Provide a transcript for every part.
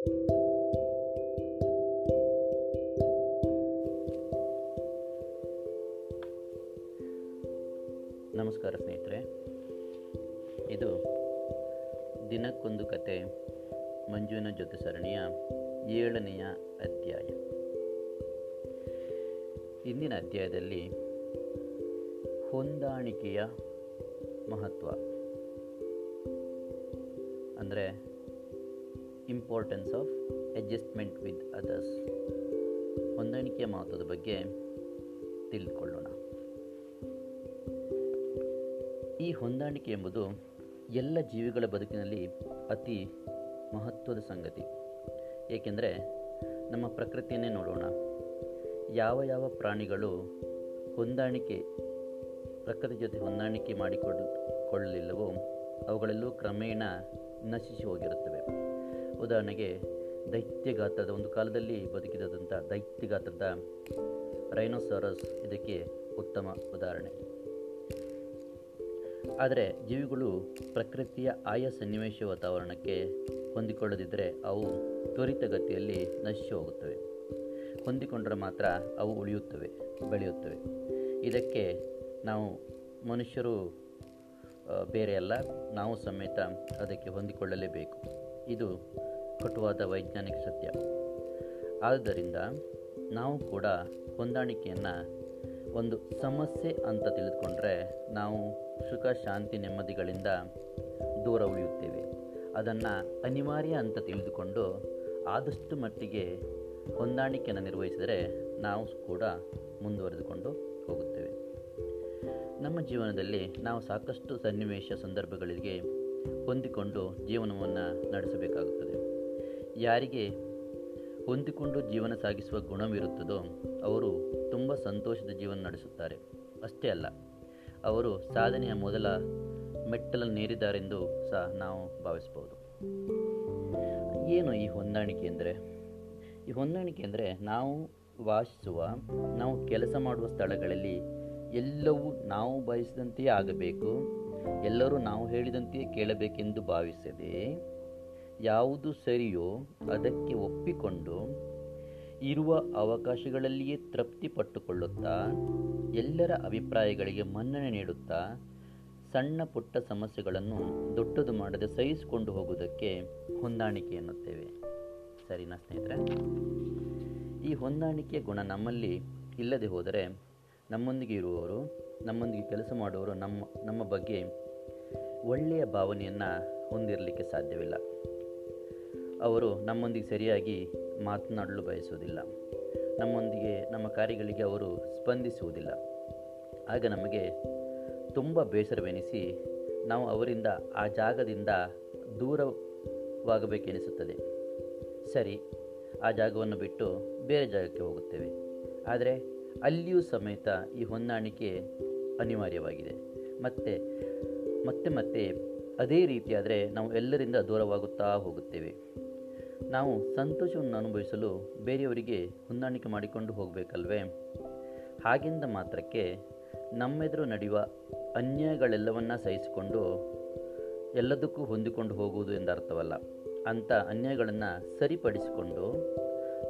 ನಮಸ್ಕಾರ ಸ್ನೇಹಿತರೆ. ಇದು ದಿನಕ್ಕೊಂದು ಕತೆ, ಮಂಜುವಿನ ಜೊತೆ ಸರಣಿಯ ಏಳನೆಯ ಅಧ್ಯಾಯ. ಇಂದಿನ ಅಧ್ಯಾಯದಲ್ಲಿ ಹೊಂದಾಣಿಕೆಯ ಮಹತ್ವ. ಅಂದರೆ importance of adjustment with others ಹೊಂದಾಣಿಕೆಯ ಮಹತ್ವದ ಬಗ್ಗೆ ತಿಳಿದುಕೊಳ್ಳೋಣ ಈ ಹೊಂದಾಣಿಕೆ ಎಂಬುದು ಎಲ್ಲ ಜೀವಿಗಳ ಬದುಕಿನಲ್ಲಿ ಅತಿ ಮಹತ್ವದ ಸಂಗತಿ. ಏಕೆಂದರೆ ನಮ್ಮ ಪ್ರಕೃತಿಯನ್ನೇ ನೋಡೋಣ. ಯಾವ ಯಾವ ಪ್ರಾಣಿಗಳು ಹೊಂದಾಣಿಕೆ, ಪ್ರಕೃತಿ ಜೊತೆ ಹೊಂದಾಣಿಕೆ ಮಾಡಿಕೊಳ್ಳಲಿಲ್ಲವೋ ಅವುಗಳೆಲ್ಲೂ ಕ್ರಮೇಣ ನಶಿಸಿ ಹೋಗಿರುತ್ತವೆ. ಉದಾಹರಣೆಗೆ ದೈತ್ಯ ಗಾತ್ರದ ಒಂದು ಕಾಲದಲ್ಲಿ ಬದುಕಿದಂಥ ದೈತ್ಯ ಗಾತ್ರದ ರೈನೋಸಾರಸ್ ಇದಕ್ಕೆ ಉತ್ತಮ ಉದಾಹರಣೆ. ಆದರೆ ಜೀವಿಗಳು ಪ್ರಕೃತಿಯ ಆಯಾ ಸನ್ನಿವೇಶ ವಾತಾವರಣಕ್ಕೆ ಹೊಂದಿಕೊಳ್ಳದಿದ್ದರೆ ಅವು ತ್ವರಿತಗತಿಯಲ್ಲಿ ನಶಿಸಿ ಹೋಗುತ್ತವೆ ಹೊಂದಿಕೊಂಡರೆ ಮಾತ್ರ ಅವು ಉಳಿಯುತ್ತವೆ, ಬೆಳೆಯುತ್ತವೆ. ಇದಕ್ಕೆ ನಾವು ಮನುಷ್ಯರು ಬೇರೆಯಲ್ಲ, ನಾವು ಸಮೇತ ಅದಕ್ಕೆ ಹೊಂದಿಕೊಳ್ಳಲೇಬೇಕು. ಇದು ಕಟುವಾದ ವೈಜ್ಞಾನಿಕ ಸತ್ಯ. ಆದ್ದರಿಂದ ನಾವು ಕೂಡ ಹೊಂದಾಣಿಕೆಯನ್ನು ಒಂದು ಸಮಸ್ಯೆ ಅಂತ ತಿಳಿದುಕೊಂಡ್ರೆ ನಾವು ಸುಖ, ಶಾಂತಿ, ನೆಮ್ಮದಿಗಳಿಂದ ದೂರ ಉಳಿಯುತ್ತೇವೆ. ಅದನ್ನು ಅನಿವಾರ್ಯ ಅಂತ ತಿಳಿದುಕೊಂಡು ಆದಷ್ಟು ಮಟ್ಟಿಗೆ ಹೊಂದಾಣಿಕೆಯನ್ನು ನಿರ್ವಹಿಸಿದರೆ ನಾವು ಕೂಡ ಮುಂದುವರೆದುಕೊಂಡು ಹೋಗುತ್ತೇವೆ. ನಮ್ಮ ಜೀವನದಲ್ಲಿ ನಾವು ಸಾಕಷ್ಟು ಸನ್ನಿವೇಶ ಸಂದರ್ಭಗಳಿಗೆ ಹೊಂದಿಕೊಂಡು ಜೀವನವನ್ನು ನಡೆಸಬೇಕಾಗುತ್ತದೆ. ಯಾರಿಗೆ ಹೊಂದಿಕೊಂಡು ಜೀವನ ಸಾಗಿಸುವ ಗುಣವಿರುತ್ತದೋ ಅವರು ತುಂಬ ಸಂತೋಷದ ಜೀವನ ನಡೆಸುತ್ತಾರೆ. ಅಷ್ಟೇ ಅಲ್ಲ, ಅವರು ಸಾಧನೆಯ ಮೊದಲ ಮೆಟ್ಟಲನ್ನೇರಿದ್ದಾರೆಂದು ಸಹ ನಾವು ಭಾವಿಸ್ಬೋದು ಏನು ಈ ಹೊಂದಾಣಿಕೆ ಅಂದರೆ? ಈ ಹೊಂದಾಣಿಕೆ ಅಂದರೆ ನಾವು ವಾಸಿಸುವ, ನಾವು ಕೆಲಸ ಮಾಡುವ ಸ್ಥಳಗಳಲ್ಲಿ ಎಲ್ಲವೂ ನಾವು ಬಯಸಿದಂತೆಯೇ ಆಗಬೇಕು, ಎಲ್ಲರೂ ನಾವು ಹೇಳಿದಂತೆಯೇ ಕೇಳಬೇಕೆಂದು ಭಾವಿಸದೆ ಯಾವುದು ಸರಿಯೋ ಅದಕ್ಕೆ ಒಪ್ಪಿಕೊಂಡು ಇರುವ ಅವಕಾಶಗಳಲ್ಲಿಯೇ ತೃಪ್ತಿ ಪಟ್ಟುಕೊಳ್ಳುತ್ತಾ, ಎಲ್ಲರ ಅಭಿಪ್ರಾಯಗಳಿಗೆ ಮನ್ನಣೆ ನೀಡುತ್ತಾ, ಸಣ್ಣ ಪುಟ್ಟ ಸಮಸ್ಯೆಗಳನ್ನು ದೊಡ್ಡದು ಮಾಡದೆ ಸಹಿಸಿಕೊಂಡು ಹೋಗುವುದಕ್ಕೆ ಹೊಂದಾಣಿಕೆ ಎನ್ನುತ್ತೇವೆ. ಸರಿನಾ ಸ್ನೇಹಿತರೆ? ಈ ಹೊಂದಾಣಿಕೆಯ ಗುಣ ನಮ್ಮಲ್ಲಿ ಇಲ್ಲದೆ ಹೋದರೆ ನಮ್ಮೊಂದಿಗೆ ಇರುವವರು, ನಮ್ಮೊಂದಿಗೆ ಕೆಲಸ ಮಾಡುವವರು ನಮ್ಮ ನಮ್ಮ ಬಗ್ಗೆ ಒಳ್ಳೆಯ ಭಾವನೆಯನ್ನು ಹೊಂದಿರಲಿಕ್ಕೆ ಸಾಧ್ಯವಿಲ್ಲ. ಅವರು ನಮ್ಮೊಂದಿಗೆ ಸರಿಯಾಗಿ ಮಾತನಾಡಲು ಬಯಸುವುದಿಲ್ಲ. ನಮ್ಮೊಂದಿಗೆ, ನಮ್ಮ ಕಾರ್ಯಗಳಿಗೆ ಅವರು ಸ್ಪಂದಿಸುವುದಿಲ್ಲ. ಆಗ ನಮಗೆ ತುಂಬ ಬೇಸರವೆನಿಸಿ ನಾವು ಅವರಿಂದ, ಆ ಜಾಗದಿಂದ ದೂರವಾಗಬೇಕೆನಿಸುತ್ತದೆ. ಸರಿ, ಆ ಜಾಗವನ್ನು ಬಿಟ್ಟು ಬೇರೆ ಜಾಗಕ್ಕೆ ಹೋಗುತ್ತೇವೆ. ಆದರೆ ಅಲ್ಲಿಯೂ ಸಮೇತ ಈ ಹೊಂದಾಣಿಕೆ ಅನಿವಾರ್ಯವಾಗಿದೆ. ಮತ್ತೆ ಮತ್ತೆ ಮತ್ತೆ ಅದೇ ರೀತಿಯಾದರೆ ನಾವು ಎಲ್ಲರಿಂದ ದೂರವಾಗುತ್ತಾ ಹೋಗುತ್ತೇವೆ. ನಾವು ಸಂತೋಷವನ್ನು ಅನುಭವಿಸಲು ಬೇರೆಯವರಿಗೆ ಹೊಂದಾಣಿಕೆ ಮಾಡಿಕೊಂಡು ಹೋಗಬೇಕಲ್ವೇ? ಹಾಗೆಂದ ಮಾತ್ರಕ್ಕೆ ನಮ್ಮೆದುರು ನಡೆಯುವ ಅನ್ಯಾಯಗಳೆಲ್ಲವನ್ನ ಸಹಿಸಿಕೊಂಡು ಎಲ್ಲದಕ್ಕೂ ಹೊಂದಿಕೊಂಡು ಹೋಗುವುದು ಎಂದರ್ಥವಲ್ಲ ಅಂಥ ಅನ್ಯಾಯಗಳನ್ನು ಸರಿಪಡಿಸಿಕೊಂಡು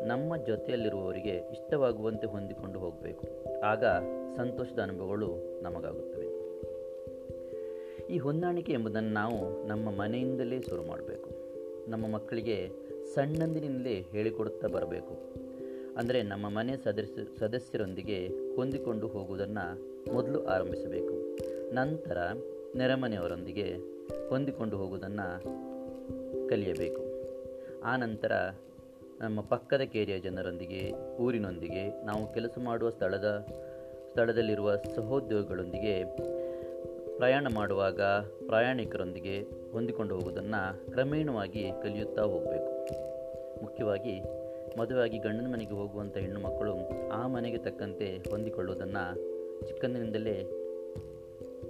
ನಮ್ಮ ಜೊತೆಯಲ್ಲಿರುವವರಿಗೆ ಇಷ್ಟವಾಗುವಂತೆ ಹೊಂದಿಕೊಂಡು ಹೋಗಬೇಕು. ಆಗ ಸಂತೋಷದ ಅನುಭವಗಳು ನಮಗಾಗುತ್ತವೆ. ಈ ಹೊಂದಾಣಿಕೆ ಎಂಬುದನ್ನು ನಾವು ನಮ್ಮ ಮನೆಯಿಂದಲೇ ಶುರು ಮಾಡಬೇಕು. ನಮ್ಮ ಮಕ್ಕಳಿಗೆ ಸಣ್ಣಂದಿನಿಂದಲೇ ಹೇಳಿಕೊಡುತ್ತಾ ಬರಬೇಕು. ಅಂದರೆ ನಮ್ಮ ಮನೆ ಸದಸ್ಯ, ಸದಸ್ಯರೊಂದಿಗೆ ಹೊಂದಿಕೊಂಡು ಹೋಗುವುದನ್ನು ಮೊದಲು ಆರಂಭಿಸಬೇಕು. ನಂತರ ನೆರೆಮನೆಯವರೊಂದಿಗೆ ಹೊಂದಿಕೊಂಡು ಹೋಗುವುದನ್ನು ಕಲಿಯಬೇಕು. ಆ ನಂತರ ನಮ್ಮ ಪಕ್ಕದ ಕೇರಿಯ ಜನರೊಂದಿಗೆ, ಊರಿನೊಂದಿಗೆ, ನಾವು ಕೆಲಸ ಮಾಡುವ ಸ್ಥಳದ, ಸ್ಥಳದಲ್ಲಿರುವ ಸಹೋದ್ಯೋಗಿಗಳೊಂದಿಗೆ ಪ್ರಯಾಣ ಮಾಡುವಾಗ ಪ್ರಯಾಣಿಕರೊಂದಿಗೆ ಹೊಂದಿಕೊಂಡು ಹೋಗುವುದನ್ನು ಕ್ರಮೇಣವಾಗಿ ಕಲಿಯುತ್ತಾ ಹೋಗಬೇಕು. ಮುಖ್ಯವಾಗಿ ಮದುವೆಯಾಗಿ ಗಂಡನ ಮನೆಗೆ ಹೋಗುವಂಥ ಹೆಣ್ಣು ಮಕ್ಕಳು ಆ ಮನೆಗೆ ತಕ್ಕಂತೆ ಹೊಂದಿಕೊಳ್ಳುವುದನ್ನು ಚಿಕ್ಕಂದಿನಿಂದಲೇ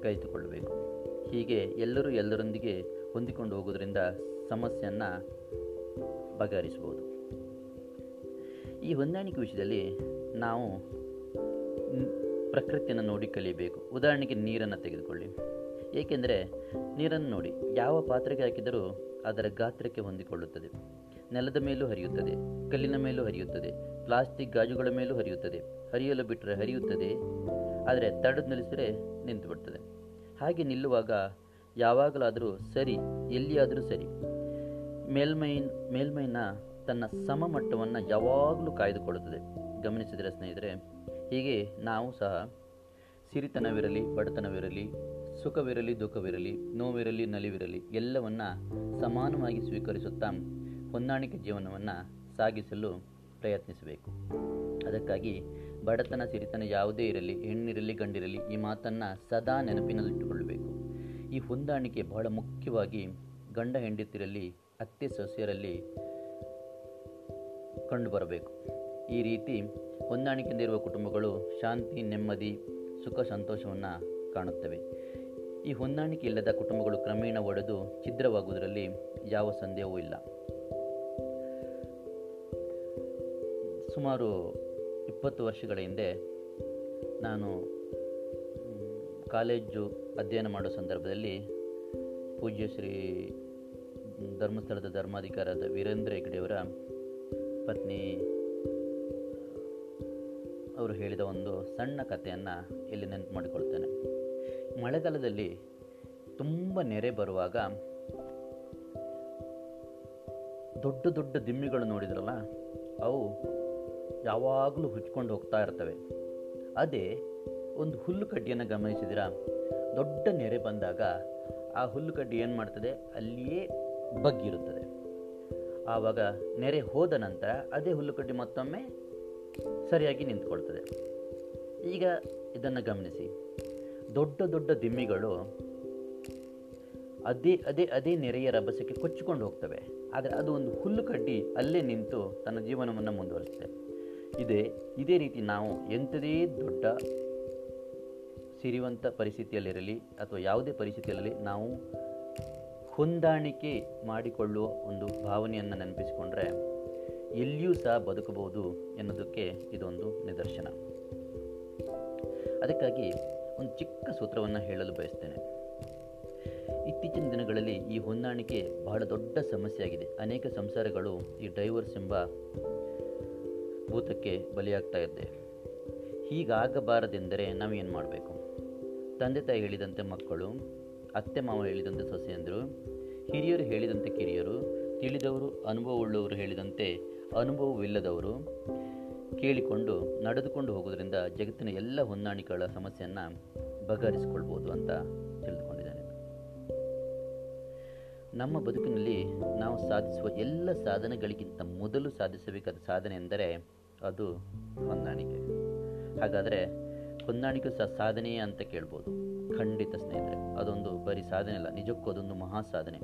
ಕಲಿತುಕೊಳ್ಳಬೇಕು. ಹೀಗೆ ಎಲ್ಲರೂ ಎಲ್ಲರೊಂದಿಗೆ ಹೊಂದಿಕೊಂಡು ಹೋಗೋದರಿಂದ ಸಮಸ್ಯೆಯನ್ನು ಬಗೆಹರಿಸ್ಬೋದು ಈ ಹೊಂದಾಣಿಕೆ ವಿಷಯದಲ್ಲಿ ನಾವು ಪ್ರಕೃತಿಯನ್ನು ನೋಡಿ ಕಲಿಯಬೇಕು ಉದಾಹರಣೆಗೆ ನೀರನ್ನು ತೆಗೆದುಕೊಳ್ಳಿ. ಏಕೆಂದರೆ ನೀರನ್ನು ನೋಡಿ ಯಾವ ಪಾತ್ರೆಗೆ ಹಾಕಿದರೂ ಅದರ ಗಾತ್ರಕ್ಕೆ ಹೊಂದಿಕೊಳ್ಳುತ್ತದೆ. ನೆಲದ ಮೇಲೂ ಹರಿಯುತ್ತದೆ, ಕಲ್ಲಿನ ಮೇಲೂ ಹರಿಯುತ್ತದೆ, ಪ್ಲಾಸ್ಟಿಕ್ ಗಾಜುಗಳ ಮೇಲೂ ಹರಿಯುತ್ತದೆ. ಹರಿಯಲು ಬಿಟ್ಟರೆ ಹರಿಯುತ್ತದೆ, ಆದರೆ ತಡೆದು ನಿಲ್ಲಿಸಿದರೆ ನಿಂತು ಬಿಡ್ತದೆ. ಹಾಗೆ ನಿಲ್ಲುವಾಗ ಯಾವಾಗಲಾದರೂ ಸರಿ, ಎಲ್ಲಿಯಾದರೂ ಸರಿ, ಮೇಲ್ಮೈ, ಮೇಲ್ಮೈನ ತನ್ನ ಸಮಮಟ್ಟವನ್ನು ಯಾವಾಗಲೂ ಕಾಯ್ದುಕೊಳ್ಳುತ್ತದೆ. ಗಮನಿಸಿದರೆ ಸ್ನೇಹಿತರೆ, ಹೀಗೆ ನಾವು ಸಹ ಸಿರಿತನವಿರಲಿ, ಬಡತನವಿರಲಿ, ಸುಖವಿರಲಿ, ದುಃಖವಿರಲಿ, ನೋವಿರಲಿ, ನಲಿವಿರಲಿ, ಎಲ್ಲವನ್ನ ಸಮಾನವಾಗಿ ಸ್ವೀಕರಿಸುತ್ತಾ ಹೊಂದಾಣಿಕೆ ಜೀವನವನ್ನು ಸಾಗಿಸಲು ಪ್ರಯತ್ನಿಸಬೇಕು. ಅದಕ್ಕಾಗಿ ಬಡತನ ಸಿರಿತನ ಯಾವುದೇ ಇರಲಿ, ಹೆಣ್ಣಿರಲಿ, ಗಂಡಿರಲಿ ಈ ಮಾತನ್ನು ಸದಾ ನೆನಪಿನಲ್ಲಿಟ್ಟುಕೊಳ್ಳಬೇಕು. ಈ ಹೊಂದಾಣಿಕೆ ಬಹಳ ಮುಖ್ಯವಾಗಿ ಗಂಡ ಹೆಂಡತಿರಲ್ಲಿ, ಅತ್ತೆ ಸೊಸೆಯರಲ್ಲಿ ಕಂಡುಬರಬೇಕು. ಈ ರೀತಿ ಹೊಂದಾಣಿಕೆಯಿಂದ ಇರುವ ಕುಟುಂಬಗಳು ಶಾಂತಿ, ನೆಮ್ಮದಿ, ಸುಖ, ಸಂತೋಷವನ್ನು ಕಾಣುತ್ತವೆ. ಈ ಹೊಂದಾಣಿಕೆ ಇಲ್ಲದ ಕುಟುಂಬಗಳು ಕ್ರಮೇಣ ಒಡೆದು ಛಿದ್ರವಾಗುವುದರಲ್ಲಿ ಯಾವ ಸಂದೇಹವೂ ಇಲ್ಲ. ಸುಮಾರು ಇಪ್ಪತ್ತು ವರ್ಷಗಳ ಹಿಂದೆ ನಾನು ಕಾಲೇಜು ಅಧ್ಯಯನ ಮಾಡೋ ಸಂದರ್ಭದಲ್ಲಿ ಪೂಜ್ಯ ಶ್ರೀ ಧರ್ಮಸ್ಥಳದ ಧರ್ಮಾಧಿಕಾರದ ವೀರೇಂದ್ರ ಹೆಗ್ಡೆಯವರ ಪತ್ನಿ, ಅವರು ಹೇಳಿದ ಒಂದು ಸಣ್ಣ ಕಥೆಯನ್ನು ಇಲ್ಲಿ ನೆನಪು ಮಾಡಿಕೊಳ್ತೇನೆ. ಮಳೆಗಾಲದಲ್ಲಿ ತುಂಬ ನೆರೆ ಬರುವಾಗ ದೊಡ್ಡ ದೊಡ್ಡ ದಿಮ್ಮಿಗಳು ನೋಡಿದ್ರಲ್ಲ, ಅವು ಯಾವಾಗಲೂ ಹುಚ್ಕೊಂಡು ಹೋಗ್ತಾ ಇರ್ತವೆ. ಅದೇ ಒಂದು ಹುಲ್ಲು ಕಡ್ಡಿಯನ್ನು ಗಮನಿಸಿದಿರ ದೊಡ್ಡ ನೆರೆ ಬಂದಾಗ ಆ ಹುಲ್ಲು ಕಡ್ಡಿ ಏನು ಮಾಡ್ತದೆ? ಅಲ್ಲಿಯೇ ಬಗ್ಗಿರುತ್ತದೆ. ಆವಾಗ ನೆರೆ ಹೋದ ನಂತರ ಅದೇ ಹುಲ್ಲು ಕಡ್ಡಿ ಮತ್ತೊಮ್ಮೆ ಸರಿಯಾಗಿ ನಿಂತ್ಕೊಳ್ತದೆ. ಈಗ ಇದನ್ನು ಗಮನಿಸಿ. ದೊಡ್ಡ ದೊಡ್ಡ ದಿಮ್ಮಿಗಳು ಅದೇ ಅದೇ ಅದೇ ನೆರೆಯ ರಭಸಕ್ಕೆ ಕೊಚ್ಚಿಕೊಂಡು ಹೋಗ್ತವೆ. ಆದರೆ ಅದು ಒಂದು ಹುಲ್ಲು ಕಡ್ಡಿ ಅಲ್ಲೇ ನಿಂತು ತನ್ನ ಜೀವನವನ್ನು ಮುಂದುವರಿಸುತ್ತೆ. ಇದೇ. ಇದೇ ರೀತಿ ನಾವು ಎಂಥದೇ ದೊಡ್ಡ ಸಿರಿವಂತ ಪರಿಸ್ಥಿತಿಯಲ್ಲಿರಲಿ ಅಥವಾ ಯಾವುದೇ ಪರಿಸ್ಥಿತಿಯಲ್ಲಿ ನಾವು ಹೊಂದಾಣಿಕೆ ಮಾಡಿಕೊಳ್ಳುವ ಒಂದು ಭಾವನೆಯನ್ನು ನೆನಪಿಸಿಕೊಂಡ್ರೆ ಎಲ್ಲಿಯೂ ಸಹ ಬದುಕಬಹುದು ಎನ್ನುವುದಕ್ಕೆ ಇದೊಂದು ನಿದರ್ಶನ. ಅದಕ್ಕಾಗಿ ಒಂದು ಚಿಕ್ಕ ಸೂತ್ರವನ್ನು ಹೇಳಲು ಬಯಸ್ತೇನೆ. ಇತ್ತೀಚಿನ ದಿನಗಳಲ್ಲಿ ಈ ಹೊಂದಾಣಿಕೆ ಬಹಳ ದೊಡ್ಡ ಸಮಸ್ಯೆಯಾಗಿದೆ. ಅನೇಕ ಸಂಸಾರಗಳು ಈ ಡೈವರ್ಸ್ ಎಂಬ ಭೂತಕ್ಕೆ ಬಲಿಯಾಗ್ತಾ ಇದ್ದೆ. ಹೀಗಾಗಬಾರದೆಂದರೆ ನಾವೇನು ಮಾಡಬೇಕು? ತಂದೆ ತಾಯಿ ಹೇಳಿದಂತೆ ಮಕ್ಕಳು, ಅತ್ತೆ ಮಾವ ಹೇಳಿದಂತೆ ಸೊಸೆಯಂದರು, ಹಿರಿಯರು ಹೇಳಿದಂತೆ ಕಿರಿಯರು, ತಿಳಿದವರು, ಅನುಭವವುಳ್ಳವರು ಹೇಳಿದಂತೆ ಅನುಭವವಿಲ್ಲದವರು ಕೇಳಿಕೊಂಡು, ನಡೆದುಕೊಂಡು ಹೋಗೋದ್ರಿಂದ ಜಗತ್ತಿನ ಎಲ್ಲ ಹೊಂದಾಣಿಕೆಗಳ ಸಮಸ್ಯೆಯನ್ನು ಬಗೆಹರಿಸಿಕೊಳ್ಬೋದು ಅಂತ ತಿಳಿದುಕೊಂಡಿದ್ದೇನೆ. ನಮ್ಮ ಬದುಕಿನಲ್ಲಿ ನಾವು ಸಾಧಿಸುವ ಎಲ್ಲ ಸಾಧನೆಗಳಿಗಿಂತ ಮೊದಲು ಸಾಧಿಸಬೇಕಾದ ಸಾಧನೆ ಎಂದರೆ ಅದು ಹೊಂದಾಣಿಕೆ. ಹಾಗಾದರೆ ಹೊಂದಾಣಿಕೆ ಸಹ ಸಾಧನೆಯೇ ಅಂತ ಕೇಳ್ಬೋದು. ಖಂಡಿತ ಸ್ನೇಹಿತರೆ, ಅದೊಂದು ಬರೀ ಸಾಧನೆ ಅಲ್ಲ, ನಿಜಕ್ಕೂ ಅದೊಂದು ಮಹಾ ಸಾಧನೆ.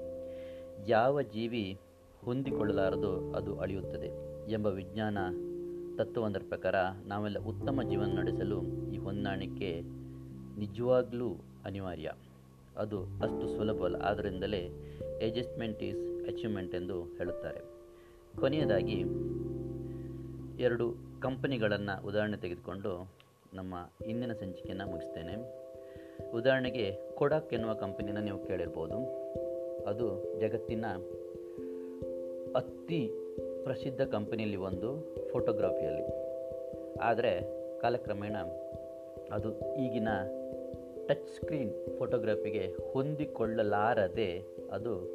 ಯಾವ ಜೀವಿ ಹೊಂದಿಕೊಳ್ಳಲಾರದು ಅದು ಅಳಿಯುತ್ತದೆ ಎಂಬ ವಿಜ್ಞಾನ ತತ್ವವೊಂದರ ಪ್ರಕಾರ ನಾವೆಲ್ಲ ಉತ್ತಮ ಜೀವನ ನಡೆಸಲು ಈ ಹೊಂದಾಣಿಕೆ ನಿಜವಾಗ್ಲೂ ಅನಿವಾರ್ಯ. ಅದು ಅಷ್ಟು ಸುಲಭ ಅಲ್ಲ, ಆದ್ದರಿಂದಲೇ ಅಡ್ಜಸ್ಟ್ಮೆಂಟ್ ಈಸ್ ಅಚೀವ್ಮೆಂಟ್ ಎಂದು ಹೇಳುತ್ತಾರೆ. ಕೊನೆಯದಾಗಿ ಎರಡು ಕಂಪನಿಗಳನ್ನು ಉದಾಹರಣೆ ತೆಗೆದುಕೊಂಡು ನಮ್ಮ ಇಂದಿನ ಸಂಚಿಕೆಯನ್ನು ಮುಗಿಸ್ತೇನೆ. ಉದಾಹರಣೆಗೆ ಕೊಡಕ್ ಎನ್ನುವ ಕಂಪನಿನ ನೀವು ಕೇಳಿರ್ಬೋದು. ಅದು ಜಗತ್ತಿನ ಅತಿ ಪ್ರಸಿದ್ಧ ಕಂಪನಿಯಲ್ಲಿ ಒಂದು ಫೋಟೋಗ್ರಫಿಯಲ್ಲಿ. ಆದರೆ ಕಾಲಕ್ರಮೇಣ ಅದು ಈಗಿನ ಟಚ್ ಸ್ಕ್ರೀನ್ ಫೋಟೋಗ್ರಫಿಗೆ ಹೊಂದಿಕೊಳ್ಳಲಾರದೆ ಅದು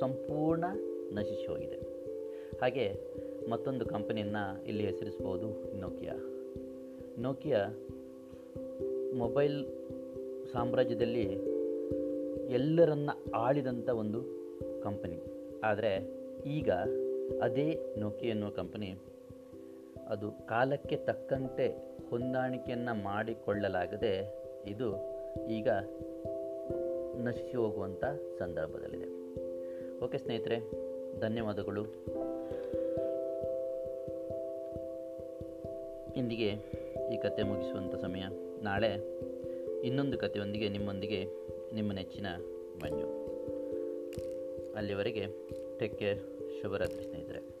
ಸಂಪೂರ್ಣ ನಶಿಸಿ ಹೋಗಿದೆ. ಹಾಗೆ ಮತ್ತೊಂದು ಕಂಪನಿಯನ್ನು ಇಲ್ಲಿ ಹೆಸರಿಸ್ಬೋದು ನೋಕಿಯಾ ನೋಕಿಯಾ ಮೊಬೈಲ್ ಸಾಮ್ರಾಜ್ಯದಲ್ಲಿ ಎಲ್ಲರನ್ನ ಆಳಿದಂಥ ಒಂದು ಕಂಪನಿ. ಆದರೆ ಈಗ ಅದೇ ನೋಕಿ ಎನ್ನುವ ಕಂಪನಿ ಅದು ಕಾಲಕ್ಕೆ ತಕ್ಕಂತೆ ಹೊಂದಾಣಿಕೆಯನ್ನು ಮಾಡಿಕೊಳ್ಳಲಾಗದೆ ಇದು ಈಗ ನಶಿಸಿ ಹೋಗುವಂಥ ಸಂದರ್ಭದಲ್ಲಿದೆ. ಓಕೆ ಸ್ನೇಹಿತರೆ, ಧನ್ಯವಾದಗಳು. ಇಂದಿಗೆ ಈ ಕತೆ ಮುಗಿಸುವಂಥ ಸಮಯ. ನಾಳೆ ಇನ್ನೊಂದು ಕಥೆಯೊಂದಿಗೆ ನಿಮ್ಮೊಂದಿಗೆ ನಿಮ್ಮ ನೆಚ್ಚಿನ ಮಂಜು. ಅಲ್ಲಿವರೆಗೆ ಟೇಕ್ ಕೇರ್ ಶುಭರಾತ್ರಿ ಸ್ನೇಹಿತರೆ.